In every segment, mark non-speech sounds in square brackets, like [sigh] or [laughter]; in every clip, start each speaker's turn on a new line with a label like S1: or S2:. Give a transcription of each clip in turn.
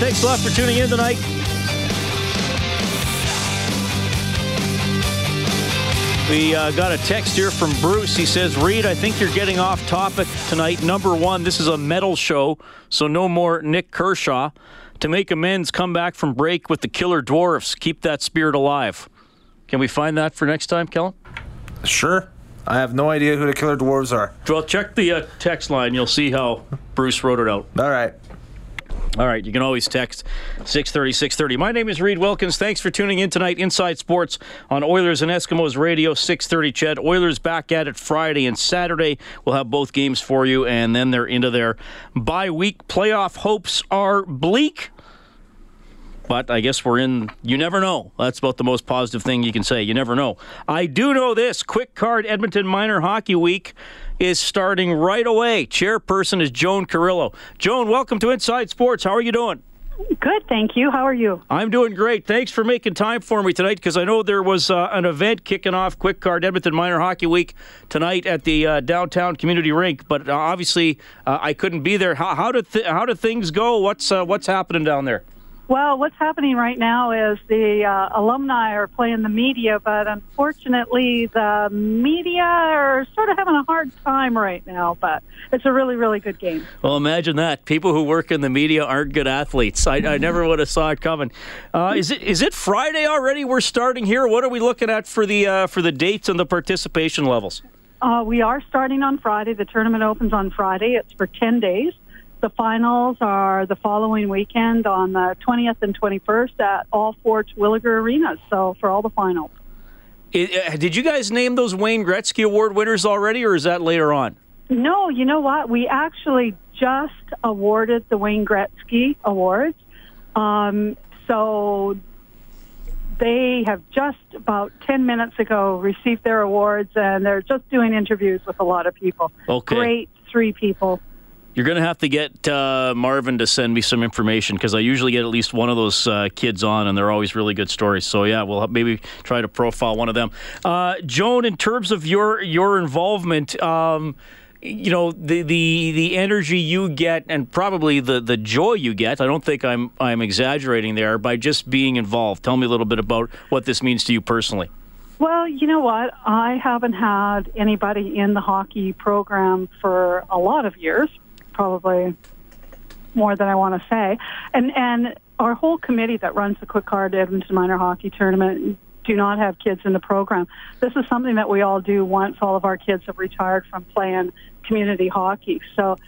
S1: Thanks a lot for tuning in tonight. We uh, got a text here from Bruce. He says, Reed, I think you're getting off topic tonight. Number one, this is a metal show, so no more Nik Kershaw. To make amends, come back from break with the Killer Dwarfs. Keep that spirit alive. Can we find that for next time, Kellen?
S2: Sure. I have no idea who the Killer Dwarves are.
S1: Well, check the uh, text line. You'll see how Bruce wrote it out.
S2: All right.
S1: All right, you can always text 630 630. My name is Reed Wilkins. Thanks for tuning in tonight. Inside Sports on Oilers and Eskimos Radio 630 Ched. Oilers back at it Friday and Saturday. We'll have both games for you, and then they're into their bye week. Playoff hopes are bleak. But I guess we're in. You never know. That's about the most positive thing you can say. You never know. I do know this. Quikcard Edmonton Minor Hockey Week is starting right away. Chairperson is Joan Carrillo. Joan, welcome to Inside Sports. How are you doing?
S3: Good, thank you. How are you?
S1: I'm doing great. Thanks for making time for me tonight because I know there was uh, an event kicking off Quikcard Edmonton Minor Hockey Week tonight at the uh, downtown community rink, but uh, obviously uh, I couldn't be there. How, how did th- how did things go? What's uh, what's happening down there?
S3: Well, what's happening right now is the uh, alumni are playing the media, but unfortunately, the media are sort of having a hard time right now. But it's a really, really good game.
S1: Well, imagine that. People who work in the media aren't good athletes. I, I never would have saw it coming. Uh, is it is it Friday already? We're starting here. What are we looking at for the uh, for the dates and the participation levels?
S3: Uh, we are starting on Friday. The tournament opens on Friday. It's for 10 days. The finals are the following weekend on the 20th and 21st at all four Terwillegar arenas. So for all the finals.
S1: It, uh, did you guys name those Wayne Gretzky Award winners already, or is that later on?
S3: No, you know what? We actually just awarded the Wayne Gretzky Awards. Um, so they have just about 10 minutes ago received their awards and they're just doing interviews with a lot of people.
S1: Okay.
S3: Great three people.
S1: You're going to have to get uh, Marvin to send me some information because I usually get at least one of those uh, kids on, and they're always really good stories. So yeah, we'll maybe try to profile one of them. Uh, Joan, in terms of your your involvement. Um, you know the, the the energy you get and probably the, the joy you get. I don't think I'm I'm exaggerating there by just being involved. Tell me a little bit about what this means to you personally.
S3: Well, you know what? I haven't had anybody in the hockey program for a lot of years, probably more than I want to say. And and our whole committee that runs the Quikcard Edmonton Minor Hockey Tournament do not have kids in the program. This is something that we all do once all of our kids have retired from playing community hockey. So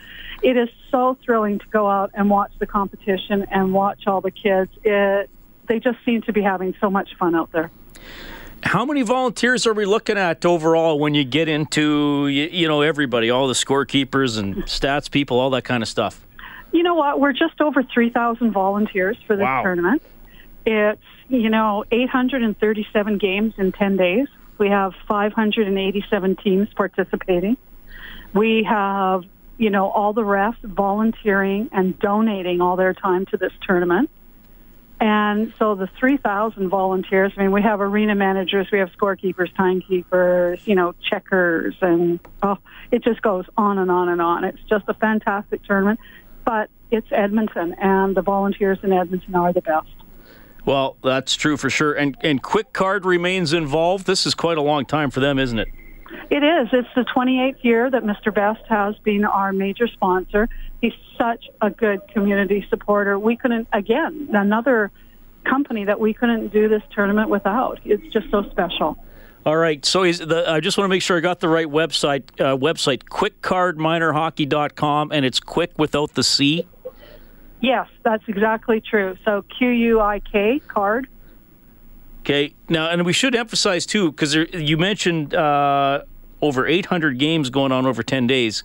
S3: it is so thrilling to go out and watch the competition and watch all the kids. It they just seem to be having so much fun out there.
S1: How many volunteers are we looking at overall when you get into you, you know everybody, all the scorekeepers and stats people, all that kind of stuff?
S3: You know what? We're just over 3,000 volunteers for this
S1: Wow.
S3: tournament. It's, you know, 837 games in 10 days. We have 587 teams participating. We have, you know, all the refs volunteering and donating all their time to this tournament. And so the 3,000 volunteers, I mean, we have arena managers, we have scorekeepers, timekeepers, you know, checkers, and oh, it just goes on and on and on. It's just a fantastic tournament, but it's Edmonton, and the volunteers in Edmonton are the best.
S1: Well, that's true for sure. And and Quikcard remains involved. This is quite a long time for them, isn't it?
S3: It is. It's the 28th year that Mr. Best has been our major sponsor. He's such a good community supporter. We couldn't, again, another company that we couldn't do this tournament without. It's just so special.
S1: All right. So is the, I just want to make sure I got the right website. Uh, website quikcardminorhockey.com, and it's quick without the C.
S3: Yes, that's exactly true. So Q U I K card.
S1: Okay. Now, and we should emphasize too, because you mentioned uh, over 800 games going on over 10 days.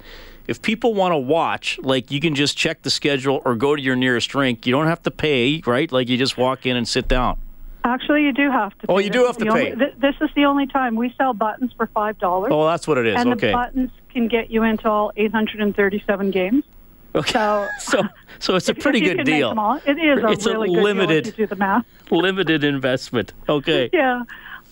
S1: If people want to watch, like you can just check the schedule or go to your nearest rink. You don't have to pay, right? Like you just walk in and sit down.
S3: Actually, you do have to. Pay.
S1: Oh, you do
S3: This
S1: have to pay.
S3: Only, th- this is the only time we sell buttons for five dollars.
S1: Oh, that's what it is.
S3: and
S1: okay.
S3: the buttons can get you into all 837 games.
S1: Okay.
S3: So, [laughs]
S1: So, so it's a pretty good deal.
S3: it is a
S1: It's a
S3: really good
S1: limited-
S3: deal if you do the math. [laughs]
S1: Limited investment. Okay. [laughs]
S3: Yeah,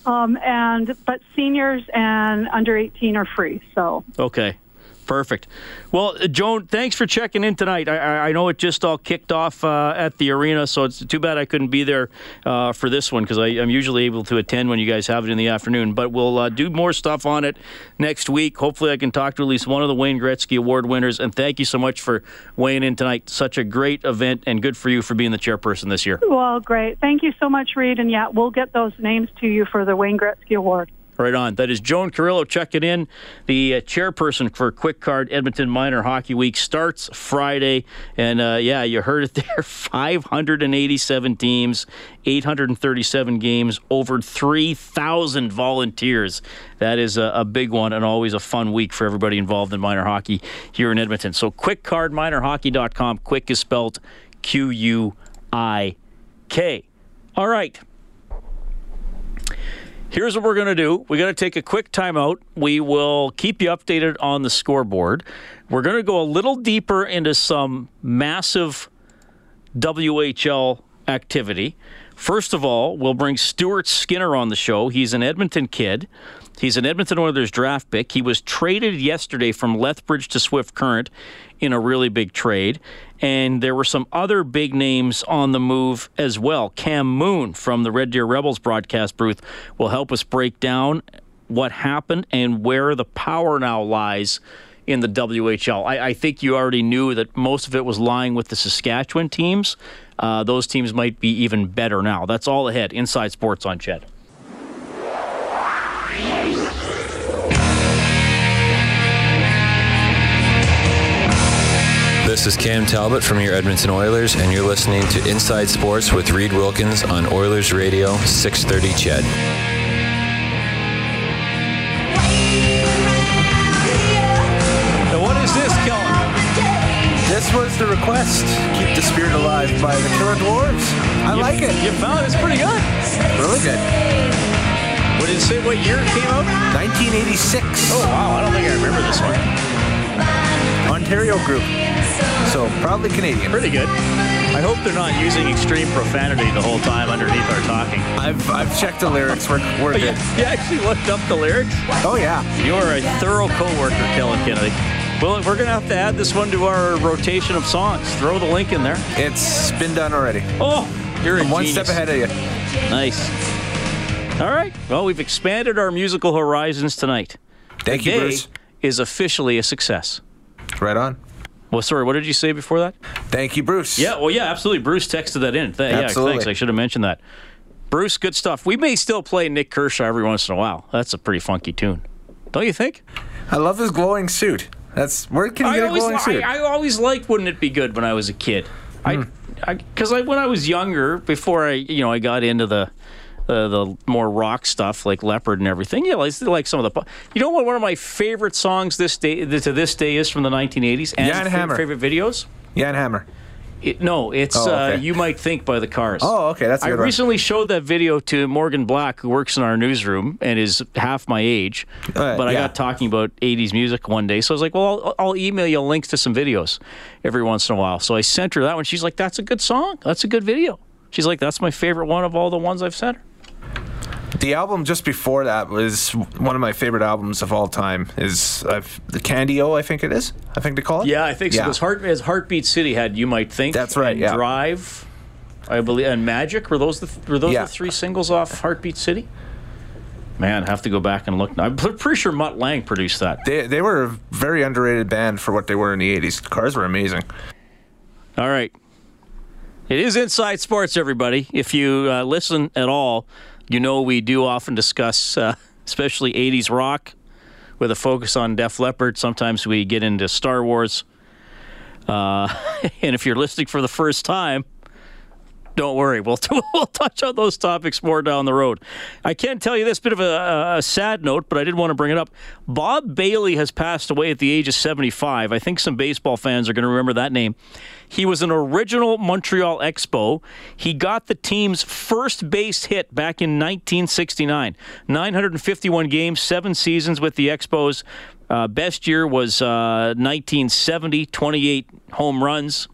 S3: um, and but seniors and under 18 are free. So
S1: Okay. Perfect. Well, uh, Joan, thanks for checking in tonight. I, I, I know it just all kicked off uh, at the arena, so it's too bad I couldn't be there uh, for this one because I'm usually able to attend when you guys have it in the afternoon. But we'll uh, do more stuff on it next week. Hopefully, I can talk to at least one of the Wayne Gretzky Award winners. And thank you so much for weighing in tonight. Such a great event, and good for you for being the chairperson this year.
S3: well, great. Thank you so much, Reed. And yeah, we'll get those names to you for the Wayne Gretzky Award.
S1: Right on. That is Joan Carrillo checking in. The uh, chairperson for Quikcard Edmonton Minor Hockey Week starts Friday. And uh, yeah, you heard it [laughs] there 587 teams, 837 games, over 3,000 volunteers. That is a, a big one and always a fun week for everybody involved in minor hockey here in Edmonton. So quikcardminorhockey.com. Quick is spelled Q U I K. All right. Here's what we're going to do. We're going to take a quick timeout. We will keep you updated on the scoreboard. We're going to go a little deeper into some massive WHL activity. First of all, we'll bring Stuart Skinner on the show. He's an Edmonton kid. He's an Edmonton Oilers draft pick. He was traded yesterday from Lethbridge to Swift Current in a really big trade. And there were some other big names on the move as well. Cam Moon from the Red Deer Rebels broadcast booth will help us break down what happened and where the power now lies in the WHL. I, I think you already knew that most of it was lying with the Saskatchewan teams. Uh, those teams might be even better now. That's all ahead. Inside Sports on Ched.
S4: This is Cam Talbot from your Edmonton Oilers, and you're listening to Inside Sports with Reed Wilkins on Oilers Radio 630 Ched.
S1: Now, what is this, Kellen?
S2: This was the request. Keep the spirit alive by the Killer Dwarves. I like it.
S1: You found it. It's pretty good.
S2: Really good.
S1: What did it say? What year it came out?
S2: 1986.
S1: Oh, wow. I don't think I remember this one.
S2: Ontario group. So probably Canadian.
S1: Pretty good. I hope they're not using extreme profanity the whole time underneath our talking.
S2: I've I've checked the lyrics. We're, we're
S1: Oh, you,
S2: good.
S1: you actually looked up the lyrics?
S2: Oh yeah.
S1: You are a thorough co-worker, Kellen Kennedy. Well, we're going to have to add this one to our rotation of songs. Throw the link in there.
S2: It's been done already.
S1: Oh, you're a
S2: I'm one
S1: genius.
S2: step ahead of you.
S1: Nice. All right. Well, we've expanded our musical horizons tonight.
S2: Thank you,
S1: Today
S2: Bruce.
S1: is officially a success.
S2: Right on.
S1: Well, sorry, what did you say before that?
S2: Thank you, Bruce.
S1: Yeah, well, yeah, absolutely. Bruce texted that in. Th- Yeah,
S2: Absolutely.
S1: thanks. I should have mentioned that. Bruce, good stuff. We may still play Nik Kershaw every once in a while. That's a pretty funky tune. Don't you think?
S2: I love his glowing suit. That's where can you
S1: I
S2: get a glowing suit?
S1: I, I always liked "Wouldn't It Be Good" when I was a kid.
S2: Hmm.
S1: I, because I, when I was younger, before I, you know, I got into the. Uh, the more rock stuff like Leppard and everything. Yeah, I still like some of the. You know what? One of my favorite songs this day to this day is from the 1980s. And
S2: Jan Hammer.
S1: favorite videos.
S2: Jan Hammer.
S1: It, no, it's
S2: Oh, okay.
S1: uh, "You Might Think" by the Cars.
S2: Oh, okay, that's a
S1: I
S2: one.
S1: recently showed that video to Morgan Black, who works in our newsroom and is half my age.
S2: Uh,
S1: but I
S2: yeah.
S1: got talking about 80s music one day, so I was like, "Well, I'll, I'll email you links to some videos every once in a while." So I sent her that one. She's like, "That's a good song. That's a good video." She's like, "That's my favorite one of all the ones I've sent her."
S2: The album just before that was one of my favorite albums of all time. Is uh, the Candy-O, I think it is. I think they call it.
S1: Yeah, I think so.
S2: Yeah.
S1: Because Heart, as Heartbeat City had "You Might Think."
S2: That's right, yeah.
S1: Drive, I believe, and Magic were those the were those
S2: Yeah.
S1: the three singles off Heartbeat City? Man, I have to go back and look. I'm pretty sure Mutt Lange produced that.
S2: They they were a very underrated band for what they were in the '80s. The cars were amazing.
S1: All right. It is Inside Sports, everybody. If you uh, listen at all, you know we do often discuss, uh, especially 80s rock, with a focus on Def Leppard. Sometimes we get into Star Wars. Uh, [laughs] and if you're listening for the first time, don't worry, we'll, [laughs] we'll touch on those topics more down the road. I can't tell you this bit of a, a, sad note, but I did want to bring it up. Bob Bailey has passed away at the age of 75. I think some baseball fans are going to remember that name. He was an original Montreal Expo. He got the team's first base hit back in 1969. 951 games, seven seasons with the Expos. Uh, best year was uh, 1970, 28 home runs.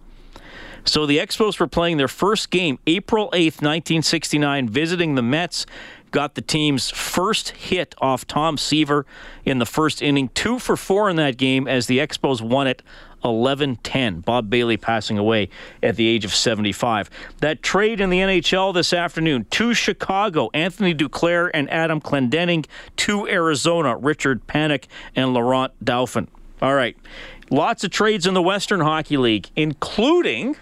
S1: So the Expos were playing their first game April 8th, 1969, visiting the Mets. Got the team's first hit off Tom Seaver in the first inning, two for four in that game as the Expos won it 11 10. Bob Bailey passing away at the age of 75. That trade in the NHL this afternoon to Chicago, Anthony Duclair and Adam Clendening, to Arizona, Richard Panik and Laurent Dauphin. All right. Lots of trades in the Western Hockey League, including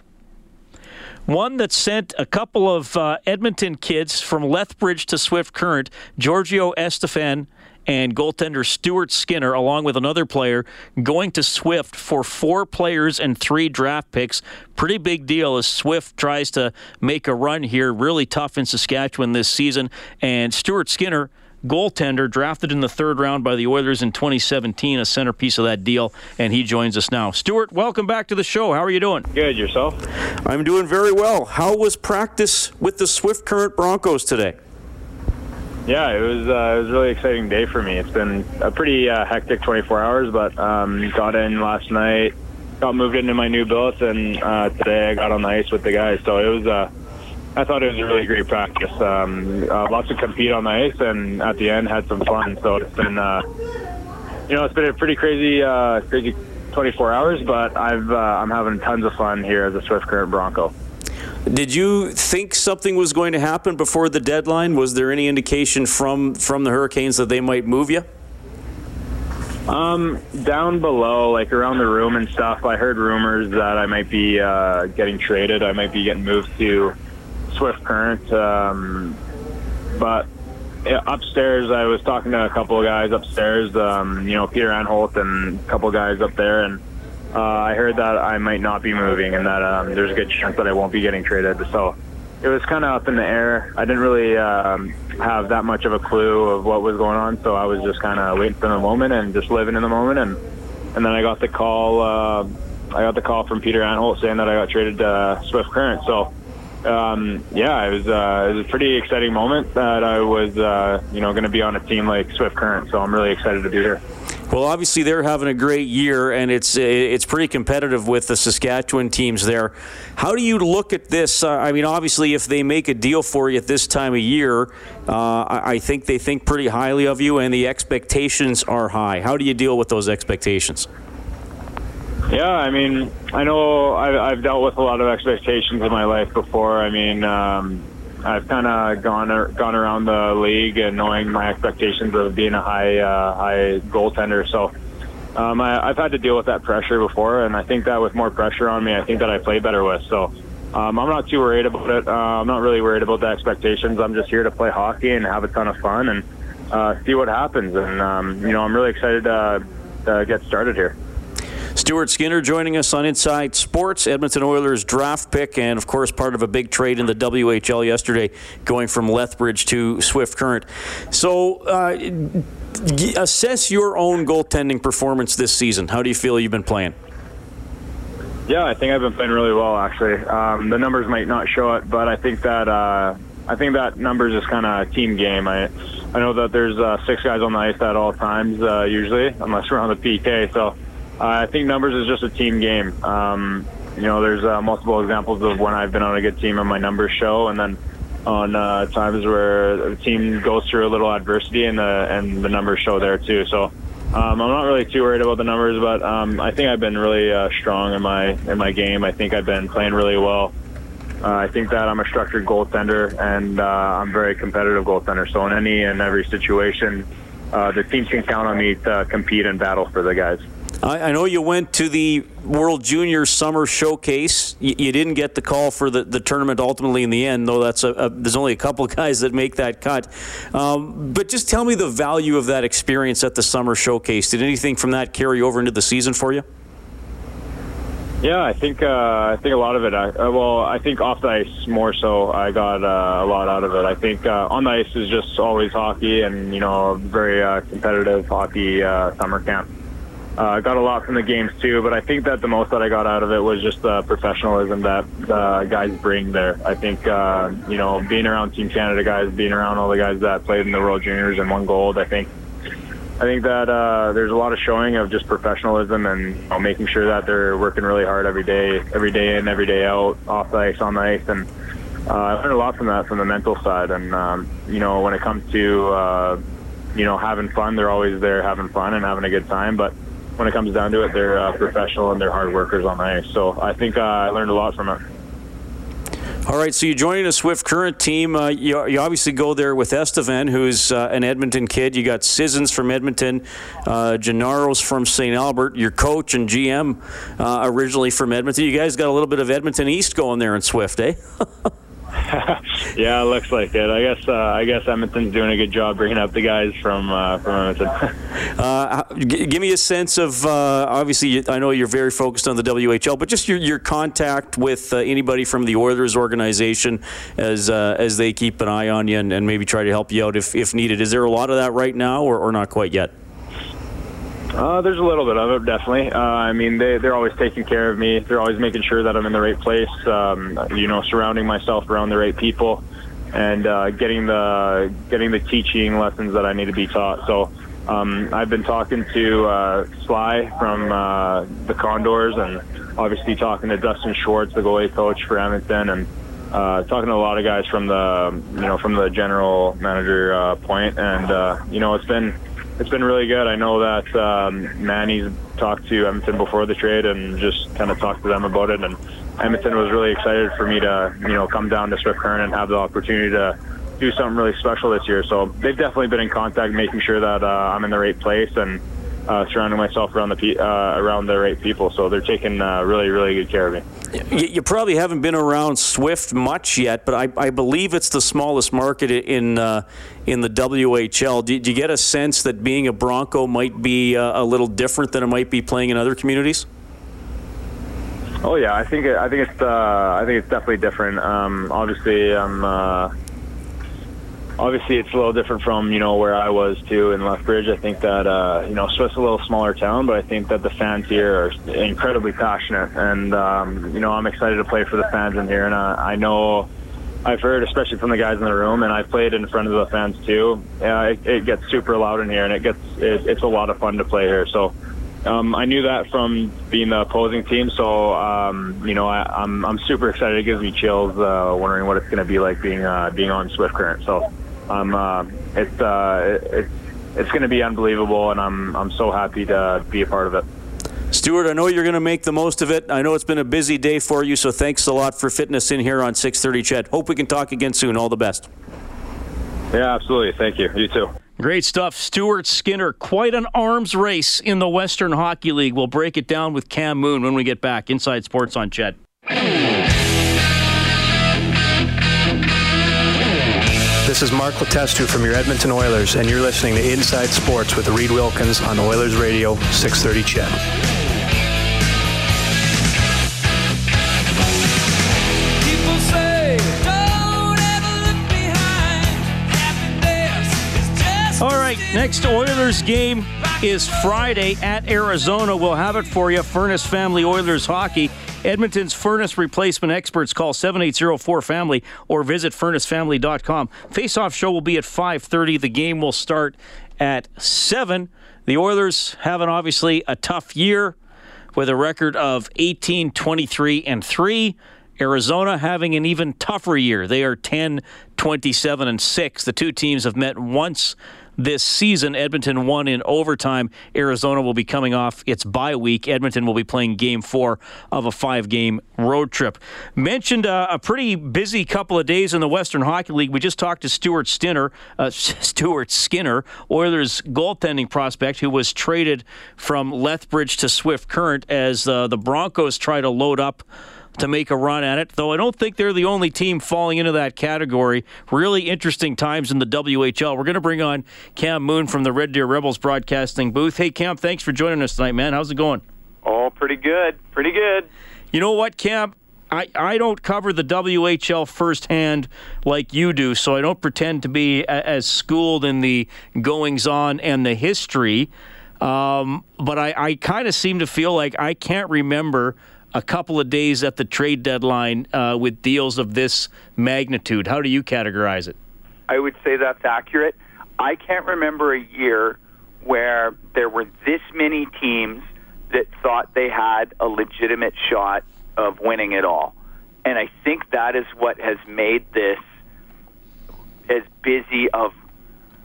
S1: one that sent a couple of uh, Edmonton kids from Lethbridge to Swift Current, Giorgio Estephan and goaltender Stuart Skinner, along with another player, going to Swift for four players and three draft picks. Pretty big deal as Swift tries to make a run here. Really tough in Saskatchewan this season. And Stuart Skinner goaltender drafted in the third round by the Oilers in 2017, a centerpiece of that deal, and he joins us now. Stuart, welcome back to the show. How are you doing?
S5: Good, yourself?
S1: I'm doing very well. How was practice with the Swift Current Broncos today?
S5: Yeah, it was uh, it was a really exciting day for me. It's been a pretty uh, hectic 24 hours, but um, got in last night, got moved into my new billet, and uh, today I got on the ice with the guys. So it was uh, I thought it was a really great practice. Um, uh, lots to compete on the ice, and at the end had some fun. So it's been, uh, you know, it's been a pretty crazy, uh, crazy 24 hours. But I've uh, I'm having tons of fun here as a Swift Current Bronco.
S1: Did you think something was going to happen before the deadline? Was there any indication from from the Hurricanes that they might move you?
S5: Um, down below, like around the room and stuff, I heard rumors that I might be uh, getting traded. I might be getting moved to Swift Current. Um, but yeah, upstairs, I was talking to a couple of guys upstairs. Um, you know, Peter Anholt and a couple of guys up there, and uh, I heard that I might not be moving, and that um, there's a good chance that I won't be getting traded. So it was kind of up in the air. I didn't really um, have that much of a clue of what was going on, so I was just kind of waiting for the moment and just living in the moment. And and then I got the call. Uh, I got the call from Peter Anholt saying that I got traded to Swift Current. So um, yeah, it was, uh, it was a pretty exciting moment that I was, uh, you know, going to be on a team like Swift Current. So I'm really excited to be here.
S1: Well, obviously they're having a great year, and it's it's pretty competitive with the Saskatchewan teams there. How do you look at this? Uh, I mean, obviously, if they make a deal for you at this time of year, uh, I, I think they think pretty highly of you, and the expectations are high. How do you deal with those expectations?
S5: Yeah, I mean, I know I've, I've dealt with a lot of expectations in my life before. I mean, um, I've kind of gone gone around the league and knowing my expectations of being a high uh, high goaltender. So um, I, have had to deal with that pressure before, and I think that with more pressure on me, I think that I play better with. So um, I'm not too worried about it. Uh, I'm not really worried about the expectations. I'm just here to play hockey and have a ton of fun and uh, see what happens. And um, you know, I'm really excited to, to get started here.
S1: Stuart Skinner joining us on Inside Sports, Edmonton Oilers draft pick, and of course part of a big trade in the WHL yesterday, going from Lethbridge to Swift Current. So, uh, assess your own goaltending performance this season. How do you feel you've been playing?
S5: Yeah, I think I've been playing really well. Actually, um, the numbers might not show it, but I think that uh, I think that numbers is kind of a team game. I I know that there's uh, six guys on the ice at all times uh, usually, unless we're on the PK. So I think numbers is just a team game. Um, you know, there's uh, multiple examples of when I've been on a good team and my numbers show, and then on uh, times where the team goes through a little adversity and the and the numbers show there too. So um, I'm not really too worried about the numbers, but um, I think I've been really uh, strong in my in my game. I think I've been playing really well Uh, I think that I'm a structured goaltender and uh, I'm very competitive goaltender. So in any and every situation, uh, the team can count on me to compete and battle for the guys.
S1: I, I know you went to the World Junior Summer Showcase. You, you didn't get the call for the, the tournament ultimately in the end, though that's a, a, there's only a couple [laughs] guys that make that cut. Um, but just tell me the value of that experience at the Summer Showcase. Did anything from that carry over into the season for you?
S5: Yeah, I think uh, I think a lot of it. Uh, well, I think off the ice more so. I got uh, a lot out of it. I think uh, on the ice is just always hockey, and you know, very uh, competitive hockey uh, summer camp. I got a lot from the games too, but I think that the most that I got out of it was just the professionalism that the guys bring there. I think you know, being around Team Canada guys, being around all the guys that played in the World Juniors and won gold. I think I think that uh, there's a lot of showing of just professionalism and you know, making sure that they're working really hard every day, every day in, every day out, off the ice, on the ice, and uh, I learned a lot from that from the mental side. And um, you know, when it comes to uh, you know having fun, they're always there having fun and having a good time. But when it comes down to it, they're uh, professional and they're hard workers on the ice. So I think uh, I learned a lot from it.
S1: All right, so you're joining a Swift Current team. Uh, you, you, obviously go there with Estephan, who's uh, an Edmonton kid. You got Sissons from Edmonton, uh, Gennaro's from St. Albert. Your coach and GM uh, originally from Edmonton. You guys got a little bit of Edmonton East going there in Swift, eh? [laughs] [laughs]
S5: yeah, it looks like it. I guess uh, I guess Edmonton's doing a good job bringing up the guys from uh, from Edmonton. [laughs]
S1: uh, g- give me a sense of uh, obviously I know you're very focused on the WHL, but just your, your contact with uh, anybody from the Oilers organization as uh, as they keep an eye on you and, and, maybe try to help you out if, if needed. Is there a lot of that right now, or, or not quite yet?
S5: Uh, there's a little bit of it, definitely. Uh, I mean, they, they're always taking care of me. They're always making sure that I'm in the right place, um, you know, surrounding myself around the right people and uh, getting the getting the teaching lessons that I need to be taught. So um, I've been talking to uh, Sly from uh, the Condors and obviously talking to Dustin Schwartz, the goalie coach for Edmonton, and uh, talking to a lot of guys from the you know from the general manager uh, point, and uh, you know it's been it's been really good. I know that um, Manny's talked to Edmonton before the trade and just kind of talked to them about it. And Edmonton was really excited for me to, you know, come down to Swift Current and have the opportunity to do something really special this year. So they've definitely been in contact, making sure that uh, I'm in the right place and uh, surrounding myself around the pe- uh, around the right people. So they're taking uh, really, really good care of me.
S1: You, you, probably haven't been around Swift much yet, but I, I believe it's the smallest market in uh, in the WHL. Did you get a sense that being a Bronco might be uh, a little different than it might be playing in other communities?
S5: Oh yeah, I think I think it's uh, I think it's definitely different. Um, obviously, I'm obviously it's a little different from you know where I was too in Lethbridge. I think that uh, you know Swift's a little smaller town, but I think that the fans here are incredibly passionate, and um, you know I'm excited to play for the fans in here, and uh, I know. I've heard, especially from the guys in the room, and I've played in front of the fans too. Uh, it, it gets super loud in here, and it gets it, it's a lot of fun to play here. So um, I knew that from being the opposing team, so um, you know I, am I'm, I'm super excited. It gives me chills, uh, wondering what it's going to be like being uh, being on Swift Current. So I'm uh, it's uh, it's it's going to be unbelievable, and I'm I'm so happy to be a part of it.
S1: Stuart, I know you're going to make the most of it. I know it's been a busy day for you, so thanks a lot for fitting us in here on 6:30. CHED. Hope we can talk again soon. All the best.
S5: Yeah, absolutely. Thank you. You too.
S1: Great stuff. Stuart Skinner, quite an arms race in the Western Hockey League. We'll break it down with Cam Moon when we get back. Inside Sports on CHED.
S6: This is Mark Letestu from your Edmonton Oilers, and you're listening to Inside Sports with Reed Wilkins on Oilers Radio 630 CHED.
S1: Next Oilers game is Friday at Arizona. We'll have it for you. Furnace Family Oilers Hockey. Edmonton's furnace replacement experts call 7804-FAMILY or visit furnacefamily.com. Face-off show will be at 5.30. The game will start at 7. The Oilers having obviously a tough year with a record of 18, 23, and 3. Arizona having an even tougher year. They are 10, 27, and 6. The two teams have met once this season. Edmonton won in overtime. Arizona will be coming off its bye week. Edmonton will be playing game four of a five game road trip. Mentioned uh, a pretty busy couple of days in the Western Hockey League. We just talked to Stuart Skinner, uh, [laughs] Stuart Skinner, Oilers goaltending prospect, who was traded from Lethbridge to Swift Current as uh, the Broncos try to load up to make a run at it, though I don't think they're the only team falling into that category. Really interesting times in the WHL. We're going to bring on Cam Moon from the Red Deer Rebels broadcasting booth. Hey, Cam, thanks for joining us tonight, man. How's it going?
S7: Oh, pretty good. Pretty good.
S1: You know what, Cam? I, I don't cover the WHL firsthand like you do, so I don't pretend to be a, as schooled in the goings on and the history. Um, but I, I kind of seem to feel like I can't remember a couple of days at the trade deadline uh, with deals of this magnitude. How do you categorize it?
S7: I would say that's accurate. I can't remember a year where there were this many teams that thought they had a legitimate shot of winning it all. And I think that is what has made this as busy of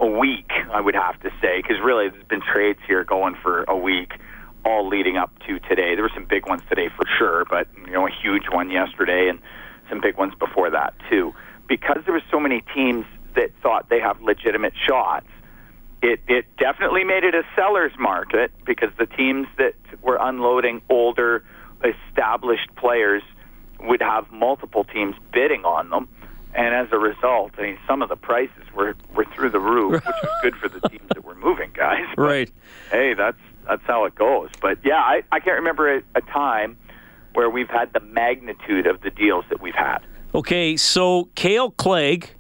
S7: a week, I would have to say, because really there's been trades here going for a week all leading up to today. There were some big ones today for sure, but you know a huge one yesterday and some big ones before that too. Because there were so many teams that thought they have legitimate shots, it it definitely made it a seller's market because the teams that were unloading older established players would have multiple teams bidding on them. And as a result, I mean, some of the prices were, were through the roof, which was good for the teams that were moving, guys. [laughs]
S1: But, right.
S7: Hey, that's that's how it goes. But yeah, I, I can't remember a, a time where we've had the magnitude of the deals that we've had.
S1: Okay, so Kale Clegg,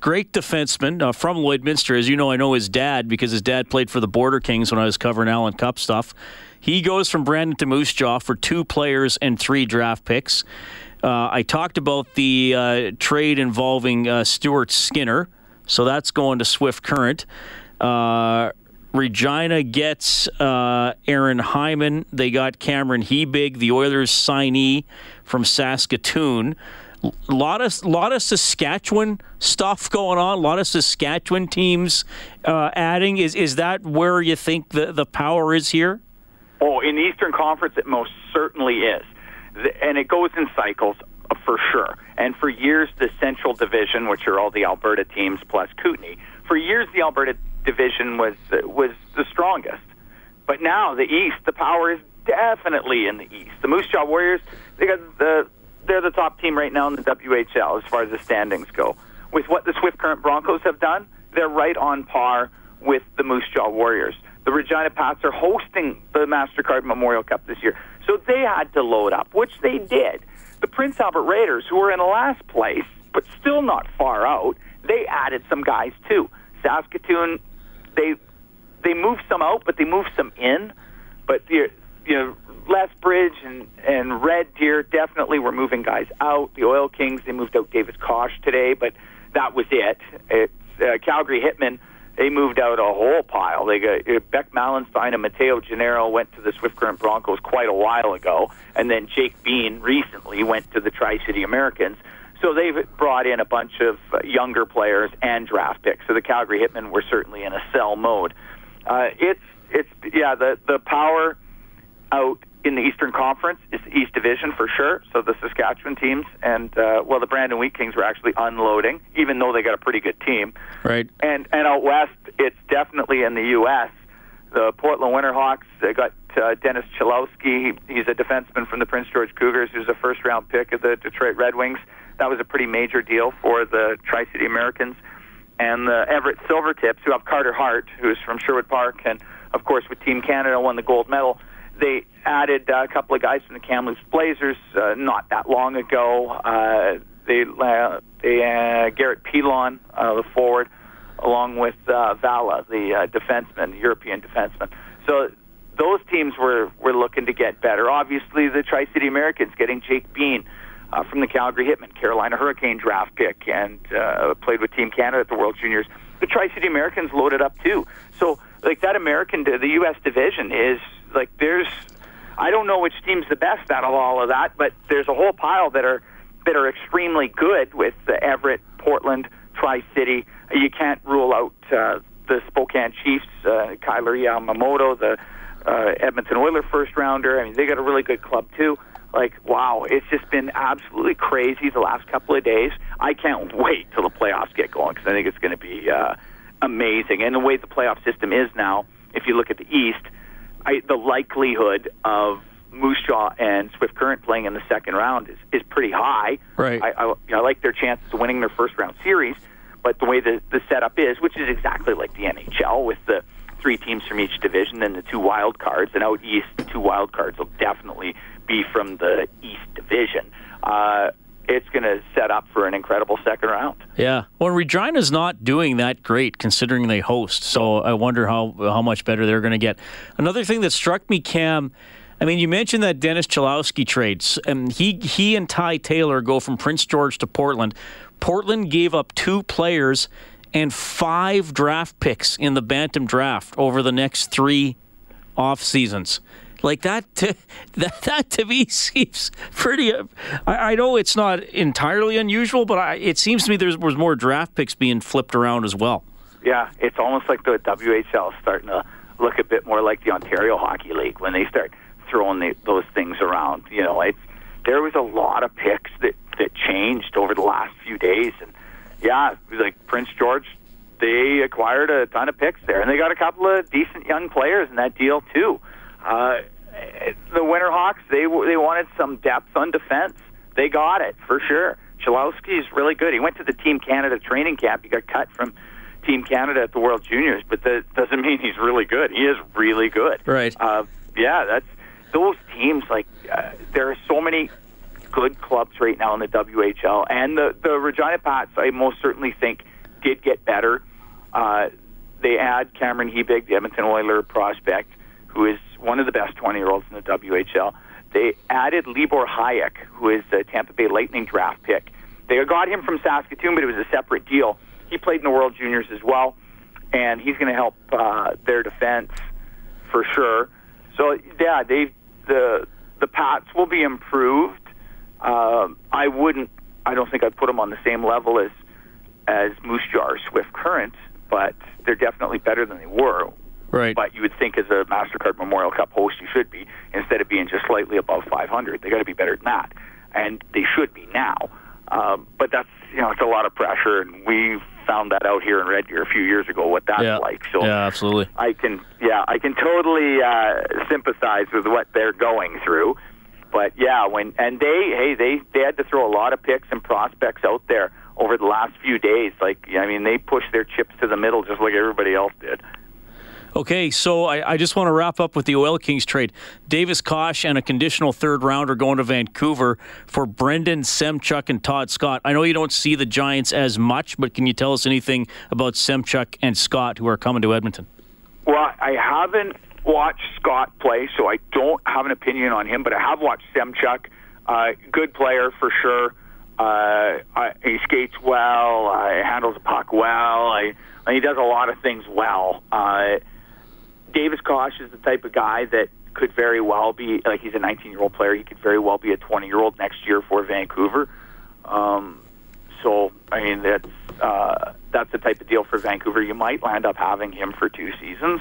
S1: great defenseman uh, from Lloydminster. As you know, I know his dad because his dad played for the Border Kings when I was covering Allen Cup stuff. He goes from Brandon to Moose Jaw for two players and three draft picks. Uh, I talked about the uh, trade involving uh, Stuart Skinner, so that's going to Swift Current. Regina gets uh, Aaron Hyman. They got Cameron Hebig, the Oilers signee from Saskatoon. A lot of lot of Saskatchewan stuff going on. A lot of Saskatchewan teams uh, adding. Is is that where you think the the power is here?
S7: Oh, in the Eastern Conference, it most certainly is, and it goes in cycles uh, for sure. And for years, the Central Division, which are all the Alberta teams plus Kootenay, for years the Alberta division was was the strongest. But now the East, the power is definitely in the East. The Moose Jaw Warriors, they got the they're the top team right now in the WHL as far as the standings go. With what the Swift Current Broncos have done, they're right on par with the Moose Jaw Warriors. The Regina Pats are hosting the MasterCard Memorial Cup this year, so they had to load up, which they did. The Prince Albert Raiders, who were in last place but still not far out, they added some guys too. Saskatoon they they move some out, but they move some in. But you know, Lethbridge and and Red Deer definitely were moving guys out. The Oil Kings they moved out David Kosh today, but that was it. It's uh, Calgary Hitmen. They moved out a whole pile. They got uh, Beck Malenstyn and Matteo Gennaro went to the Swift Current Broncos quite a while ago, and then Jake Bean recently went to the Tri City Americans. So they've brought in a bunch of uh, younger players and draft picks. So the Calgary Hitmen were certainly in a sell mode. Uh, it's it's yeah the the power out in the Eastern Conference is the East Division for sure. So the Saskatchewan teams and uh, well the Brandon Wheat Kings were actually unloading, even though they got a pretty good team.
S1: Right.
S7: And and out west, it's definitely in the U.S. The Portland Winterhawks they got uh, Dennis Cholowski. He, he's a defenseman from the Prince George Cougars, who's a first round pick of the Detroit Red Wings. That was a pretty major deal for the Tri City Americans. And the Everett Silvertips, who have Carter Hart, who's from Sherwood Park, and of course with Team Canada won the gold medal. They added uh, a couple of guys from the Kamloops Blazers uh, not that long ago. Uh, they uh, they uh, Garrett Pilon, uh, the forward, along with uh, Vala, the uh, defenseman, European defenseman. So those teams were were looking to get better. Obviously, the Tri City Americans getting Jake Bean uh, from the Calgary Hitmen, Carolina Hurricane draft pick, and uh, played with Team Canada at the World Juniors. The Tri City Americans loaded up too. So, like that American, the U.S. division is like there's. I don't know which team's the best out of all of that, but there's a whole pile that are that are extremely good with the Everett, Portland, Tri City. You can't rule out uh, the Spokane Chiefs, uh, Kailer Yamamoto, the uh, Edmonton Oilers first rounder. I mean, they got a really good club too. Like, wow, it's just been absolutely crazy the last couple of days. I can't wait till the playoffs get going because I think it's going to be uh, amazing. And the way the playoff system is now, if you look at the East, I, the likelihood of Moose Jaw and Swift Current playing in the second round is, is pretty high.
S1: Right.
S7: I, I, I like their chances of winning their first round series, but the way the, the setup is, which is exactly like the NHL with the three teams from each division and the two wild cards, and out east, the two wild cards will definitely be from the East Division. Uh, it's going to set up for an incredible second round.
S1: Yeah. Well, Regina's not doing that great considering they host. So I wonder how how much better they're going to get. Another thing that struck me, Cam. I mean, you mentioned that Dennis Cholowski trades, and he he and Ty Taylor go from Prince George to Portland. Portland gave up two players and five draft picks in the Bantam draft over the next three off seasons. Like that, [laughs] to, that, that to me [laughs] seems pretty. I, I know it's not entirely unusual, but I, it seems to me there was more draft picks being flipped around as well.
S7: Yeah, it's almost like the WHL starting to look a bit more like the Ontario Hockey League when they start throwing the, those things around. You know, it's there was a lot of picks that that changed over the last few days, and yeah, like Prince George, they acquired a ton of picks there, and they got a couple of decent young players in that deal too. Uh, the Winterhawks, they they wanted some depth on defense. They got it for sure. Cholowski's really good. He went to the Team Canada training camp. He got cut from Team Canada at the World Juniors, but that doesn't [laughs] mean he's really good. He is really good.
S1: Right.
S7: Uh, yeah, that's those teams. Like uh, there are so many good clubs right now in the WHL, and the the Regina Pats. I most certainly think did get better. Uh, they add Cameron Hebig, the Edmonton Oiler prospect, who is one of the best 20 year olds in the WHL. They added Libor Hajek, who is the Tampa Bay Lightning draft pick. They got him from Saskatoon, but it was a separate deal. He played in the World Juniors as well, and he's going to help uh, their defense for sure. So yeah, they the the Pats will be improved. Um, I wouldn't. I don't think I'd put them on the same level as as Moose Jaw or Swift Current, but they're definitely better than they were.
S1: Right.
S7: But you would think as a Mastercard Memorial Cup host, you should be instead of being just slightly above 500. They got to be better than that, and they should be now. Um, but that's you know it's a lot of pressure, and we found that out here in Red Deer a few years ago what that's
S1: yeah.
S7: like. So
S1: yeah, absolutely.
S7: I can yeah I can totally uh, sympathize with what they're going through. But yeah, when and they hey they they had to throw a lot of picks and prospects out there over the last few days. Like I mean they pushed their chips to the middle just like everybody else did.
S1: Okay, so I, I, just want to wrap up with the Oil Kings trade. Davis Kosh and a conditional third rounder going to Vancouver for Brendan Semchuk and Todd Scott. I know you don't see the Giants as much, but can you tell us anything about Semchuk and Scott who are coming to Edmonton?
S7: Well, I haven't watched Scott play, so I don't have an opinion on him, but I have watched Semchuk. Uh, good player for sure. Uh, I, he skates well. Uh, handles the puck well. I, he does a lot of things well. Uh, Davis Kosh is the type of guy that could very well be like he's a 19 year old player. He could very well be a 20 year old next year for Vancouver. Um, so I mean that's uh, that's the type of deal for Vancouver. You might land up having him for two seasons,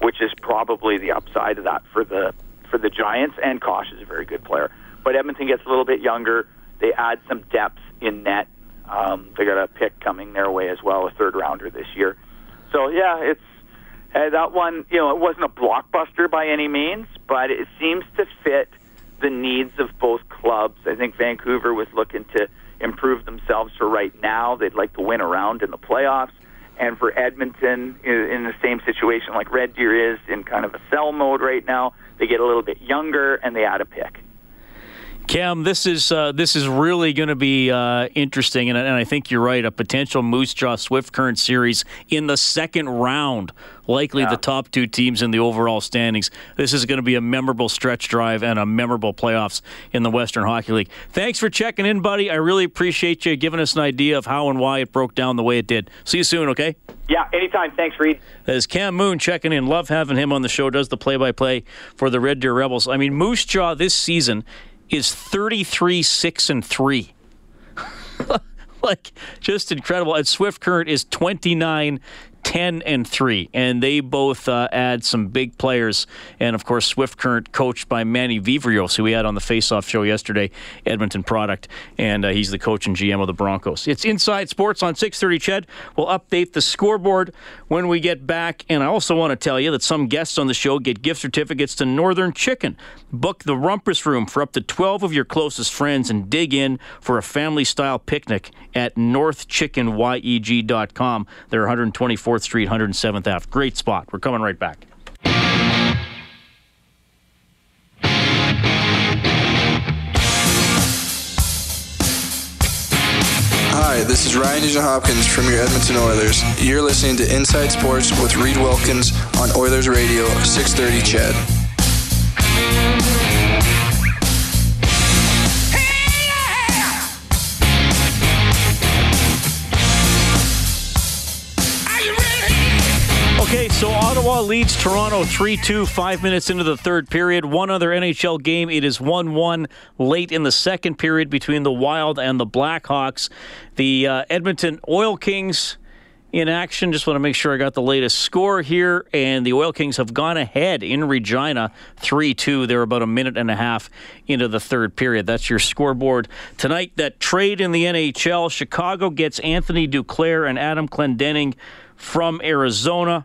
S7: which is probably the upside of that for the for the Giants. And Kosh is a very good player, but Edmonton gets a little bit younger. They add some depth in net. Um, they got a pick coming their way as well, a third rounder this year. So yeah, it's uh, that one, you know, it wasn't a blockbuster by any means, but it seems to fit the needs of both clubs. I think Vancouver was looking to improve themselves for right now. They'd like to win around in the playoffs. And for Edmonton, in the same situation like Red Deer is in kind of a sell mode right now, they get a little bit younger and they add a pick.
S1: Cam, this is uh, this is really going to be uh, interesting, and, and, I think you're right. A potential Moose Jaw Swift Current series in the second round, likely yeah. the top two teams in the overall standings. This is going to be a memorable stretch drive and a memorable playoffs in the Western Hockey League. Thanks for checking in, buddy. I really appreciate you giving us an idea of how and why it broke down the way it did. See you soon, okay?
S7: Yeah, anytime. Thanks, Reed.
S1: Is Cam Moon checking in. Love having him on the show. Does the play-by-play for the Red Deer Rebels. I mean, Moose Jaw this season is 33 6 and 3. [laughs] like just incredible. And Swift Current is 29 10 and 3 and they both uh, add some big players. And of course swift current coached by manny viveiros who we had on the face-off show yesterday edmonton product. And uh, he's the coach and gm of the broncos. It's inside sports on 6.30 ched. We'll update the scoreboard when we get back. And i also want to tell you that some guests on the show get gift certificates to northern chicken. Book the rumpus room for up to 12 of your closest friends and dig in for a family-style picnic at northchickenyeg.com there are 124 4th Street, 107th Ave. Great spot. We're coming right back.
S8: Hi, this is Ryan Nugent Hopkins from your Edmonton Oilers. You're listening to Inside Sports with Reed Wilkins on Oilers Radio 630 Ched.
S1: Okay, so Ottawa leads Toronto 3 2, five minutes into the third period. One other NHL game. It is 1 1 late in the second period between the Wild and the Blackhawks. The uh, Edmonton Oil Kings in action. Just want to make sure I got the latest score here. And the Oil Kings have gone ahead in Regina 3 2. They're about a minute and a half into the third period. That's your scoreboard tonight. That trade in the NHL Chicago gets Anthony Duclair and Adam Clendening from Arizona.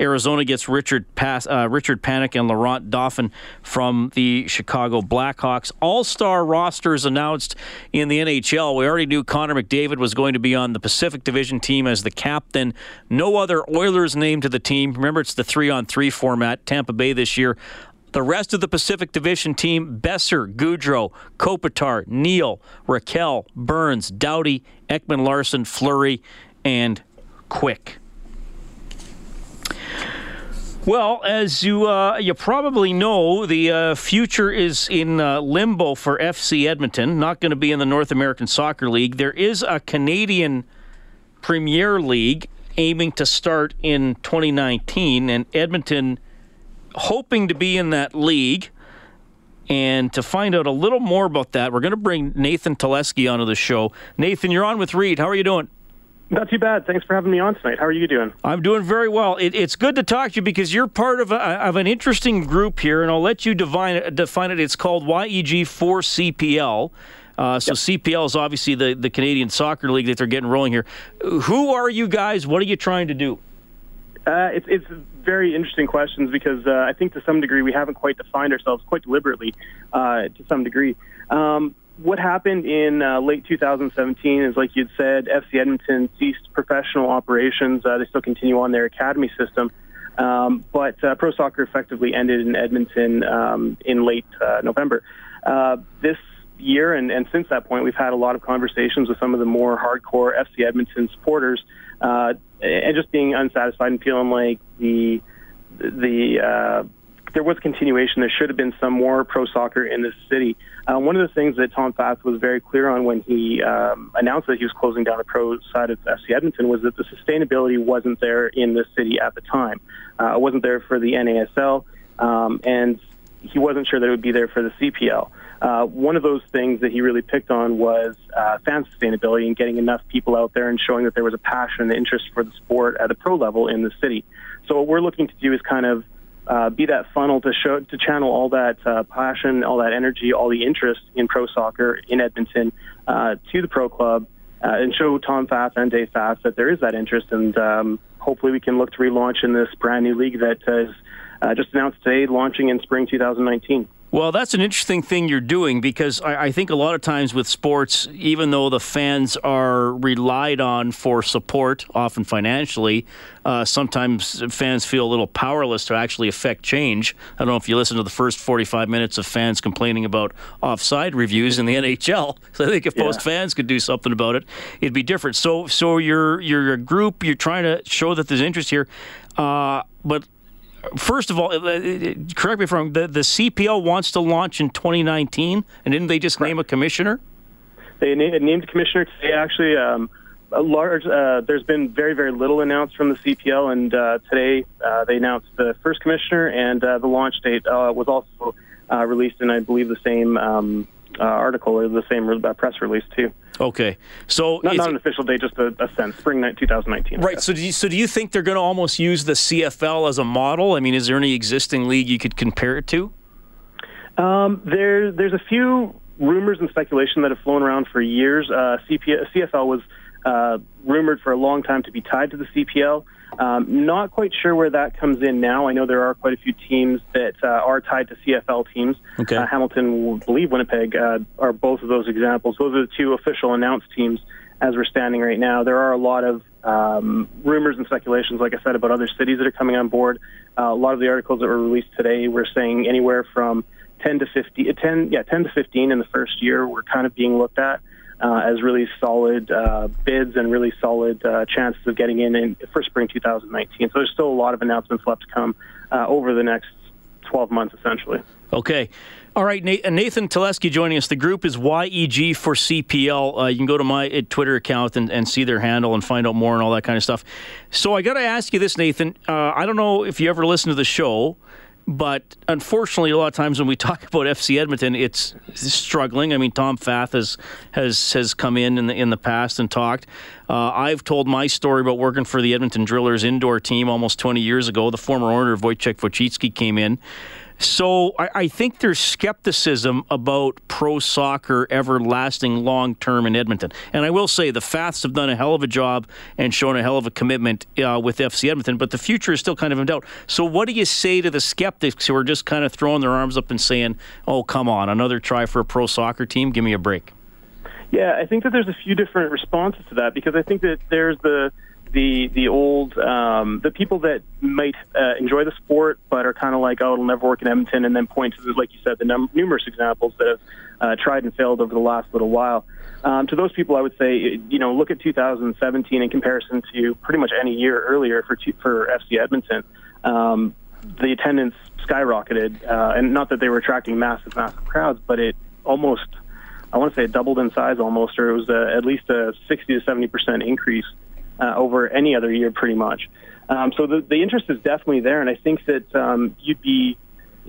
S1: Arizona gets Richard Pass, uh, Richard Panik and Laurent Dauphin from the Chicago Blackhawks. All star rosters announced in the NHL. We already knew Connor McDavid was going to be on the Pacific Division team as the captain. No other Oilers named to the team. Remember, it's the three on three format. Tampa Bay this year. The rest of the Pacific Division team Boeser, Gaudreau, Kopitar, Neal, Rakell, Burns, Doughty, Ekman Larsson, Fleury, and Quick. Well, as you uh, you probably know, the uh, future is in uh, limbo for FC Edmonton. Not going to be in the North American Soccer League. There is a Canadian Premier League aiming to start in 2019, and Edmonton hoping to be in that league. And to find out a little more about that, we're going to bring Nathan Teleski onto the show. Nathan, you're on with Reed. How are you doing?
S9: Not too bad. Thanks for having me on tonight. How are you doing?
S1: I'm doing very well. It, it's good to talk to you because you're part of, a, of an interesting group here, and I'll let you define, define it. It's called YEG4CPL. Uh, so yep. CPL is obviously the, the Canadian Soccer League that they're getting rolling here. Who are you guys? What are you trying to do?
S9: Uh, it's, it's very interesting questions because uh, I think to some degree we haven't quite defined ourselves quite deliberately uh, to some degree. Um, what happened in uh, late 2017 is, like you'd said, FC Edmonton ceased professional operations. Uh, they still continue on their academy system. Um, but uh, pro soccer effectively ended in Edmonton um, in late uh, November. Uh, this year, and, and since that point, we've had a lot of conversations with some of the more hardcore FC Edmonton supporters, uh, and just being unsatisfied and feeling like the the there was continuation. There should have been some more pro soccer in this city. Uh, one of the things that Tom Fath was very clear on when he um, announced that he was closing down the pro side of FC Edmonton was that the sustainability wasn't there in the city at the time. Uh, it wasn't there for the NASL, um, and he wasn't sure that it would be there for the CPL. Uh, one of those things that he really picked on was uh, fan sustainability and getting enough people out there and showing that there was a passion and interest for the sport at a pro level in the city. So what we're looking to do is kind of uh, be that funnel to show to channel all that uh, passion, all that energy, all the interest in pro soccer in Edmonton uh, to the pro club, uh, and show Tom Fath and Dave Fath that there is that interest, and um, hopefully we can look to relaunch in this brand new league that is uh, just announced today, launching in spring 2019.
S1: Well, that's an interesting thing you're doing because I, I, think a lot of times with sports, even though the fans are relied on for support, often financially, uh, sometimes fans feel a little powerless to actually affect change. I don't know if you listen to the first 45 minutes of fans complaining about offside reviews in the [laughs] NHL. So I think if yeah. most fans could do something about it, it'd be different. So, so you're you're a group. You're trying to show that there's interest here, uh, but first of all, uh, uh, correct me if I'm wrong. The, the CPL wants to launch in 2019, and didn't they just name a commissioner?
S9: They named a commissioner today. Actually, um, a large. Uh, there's been very very little announced from the CPL, and uh, today uh, they announced the first commissioner, and uh, the launch date was also released in I believe the same um, uh, article or the same uh, press release too.
S1: Okay, so
S9: not, not an official date, just a, a sense, spring 2019.
S1: Right. So do you, so do you think they're going to almost use the CFL as a model? I mean, is there any existing league you could compare it to?
S9: Um, there, there's a few rumors and speculation that have flown around for years. Uh, CP, CFL was uh, rumored for a long time to be tied to the CPL. Um, not quite sure where that comes in now. I know there are quite a few teams that uh, are tied to CFL teams.
S1: Okay.
S9: Uh, Hamilton, believe Winnipeg uh, are both of those examples. Those are the two official announced teams as we're standing right now. There are a lot of um, rumors and speculations, like I said, about other cities that are coming on board. Uh, a lot of the articles that were released today were saying anywhere from 10 to 50, 10, yeah, 10 to 15 in the first year were kind of being looked at uh, as really solid uh, bids and really solid uh, chances of getting in, in for spring 2019. So there's still a lot of announcements left to come uh, over the next 12 months, essentially.
S1: Okay. All right, Nathan Telesky joining us. The group is YEG for CPL. Uh, you can go to my uh, Twitter account and, and, see their handle and find out more and all that kind of stuff. So I got to ask you this, Nathan. I don't know if you ever listen to the show. But unfortunately, a lot of times when we talk [laughs] about FC Edmonton, it's struggling. I mean, Tom Fath has has has come in in the in the past and talked. Uh, I've told my story about working for the Edmonton Drillers indoor team almost 20 years ago. The former owner Wojciech Wojcicki came in. So I, I, think there's skepticism about pro soccer ever lasting long term in Edmonton. And I will say the Faths have done a hell of a job and shown a hell of a commitment uh, with FC Edmonton, but the future is still kind of in doubt. So what do you say to the skeptics who are just kind of throwing their arms up and saying, "Oh, come on, another try for a pro soccer team? Give me a break."
S9: Yeah, I think that there's a few different responses to that because I think that there's the the the old um, the people that might uh, enjoy the sport but are kind of like oh it'll never work in Edmonton and then point to like you said the num- numerous examples that have uh, tried and failed over the last little while. Um, to those people, I would say you know look at 2017 in comparison to pretty much any year earlier for for FC Edmonton. Um, the attendance skyrocketed, uh, and not that they were attracting massive, massive crowds, but it almost, I want to say, it doubled in size almost, or it was a, at least a 60 to 70 percent increase uh, over any other year, pretty much. Um, so the, the interest is definitely there, and I think that um, you'd be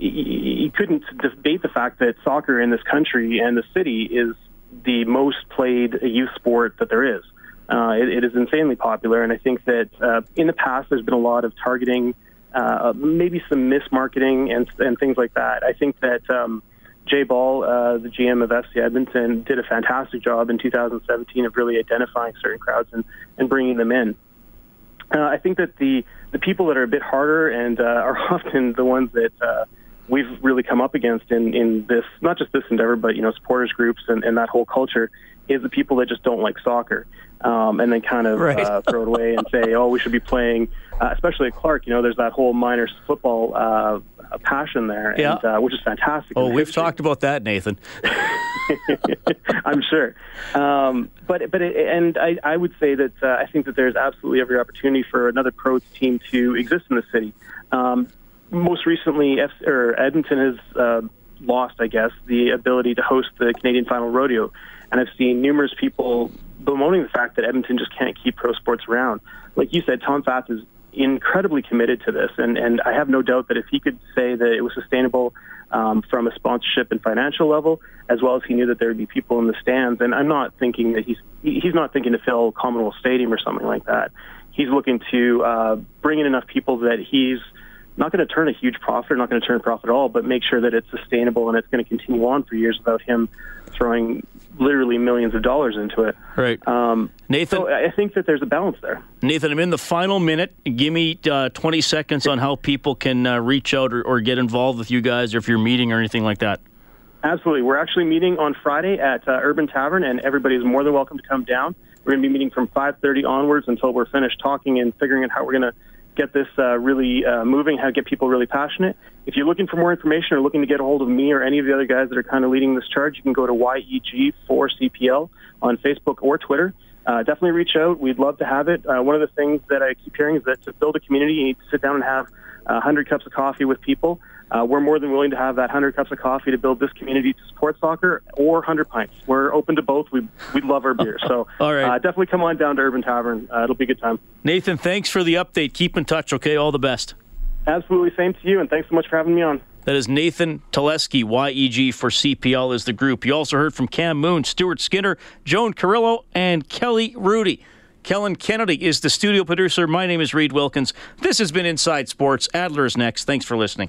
S9: you couldn't debate the fact that soccer in this country and the city is the most played youth sport that there is. Uh, it, it is insanely popular, and I think that uh, in the past there's been a lot of targeting, uh, maybe some mismarketing and, and things like that. I think that um, Jay Ball, uh, the GM of FC Edmonton, did a fantastic job in 2017 of really identifying certain crowds and, and bringing them in. Uh, I think that the, the people that are a bit harder and uh, are [laughs] often the ones that uh, we've really come up against in, in this, not just this endeavor, but, you know, supporters groups and, and that whole culture is the people that just don't like soccer um, and then kind of right. uh, throw it away and say, oh, we should be playing, uh, especially at Clarke, you know, there's that whole minor football uh, passion there, and, uh, which is fantastic.
S1: Oh, we've talked about that, Nathan. [laughs]
S9: I'm sure, um, but but it, and I, I would say that uh, I think that there's absolutely every opportunity for another pro team to exist in the city. Um, most recently, F- or Edmonton has uh, lost, I guess, the ability to host the Canadian Final Rodeo, and I've seen numerous people bemoaning the fact that Edmonton just can't keep pro sports around. Like you said, Tom Fath is incredibly committed to this, and and I have no doubt that if he could say that it was sustainable um, from a sponsorship and financial level, as well as he knew that there would be people in the stands, and I'm not thinking that he's he's not thinking to fill Commonwealth Stadium or something like that. He's looking to uh, bring in enough people that he's not going to turn a huge profit, or not going to turn a profit at all, but make sure that it's sustainable and it's going to continue on for years without him throwing literally millions of dollars into it.
S1: Right.
S9: Um,
S1: Nathan,
S9: so I think that there's a balance there.
S1: Nathan, I'm in the final minute. Give me uh, 20 seconds on how people can uh, reach out or, or, get involved with you guys, or if you're meeting or anything like that.
S9: Absolutely. We're actually meeting on Friday at uh, Urban Tavern, and everybody is more than welcome to come down. We're going to be meeting from 5:30 onwards until we're finished talking and figuring out how we're going to get this uh, really uh, moving, how to get people really passionate. If you're looking for more information or looking to get a hold of me or any of the other guys that are kind of leading this charge, you can go to YEG4CPL on Facebook or Twitter. Uh, definitely reach out. We'd love to have it. Uh, one of the things that I keep hearing is that to build a community, you need to sit down and have 100 cups of coffee with people. Uh, we're more than willing to have that 100 cups of coffee to build this community to support soccer or 100 pints. We're open to both. We, we love our beer. So [laughs]
S1: All right.
S9: Uh, definitely come on down to Urban Tavern. Uh, it'll be a good time.
S1: Nathan, thanks for the update. Keep in touch, okay? All the best.
S9: Absolutely. Same to you, and thanks so much for having me on.
S1: That is Nathan Teleski, YEG for CPL is the group. You also heard from Cam Moon, Stuart Skinner, Joan Carrillo, and Kelly Rudy. Kellen Kennedy is the studio producer. My name is Reed Wilkins. This has been Inside Sports. Adler is next. Thanks for listening.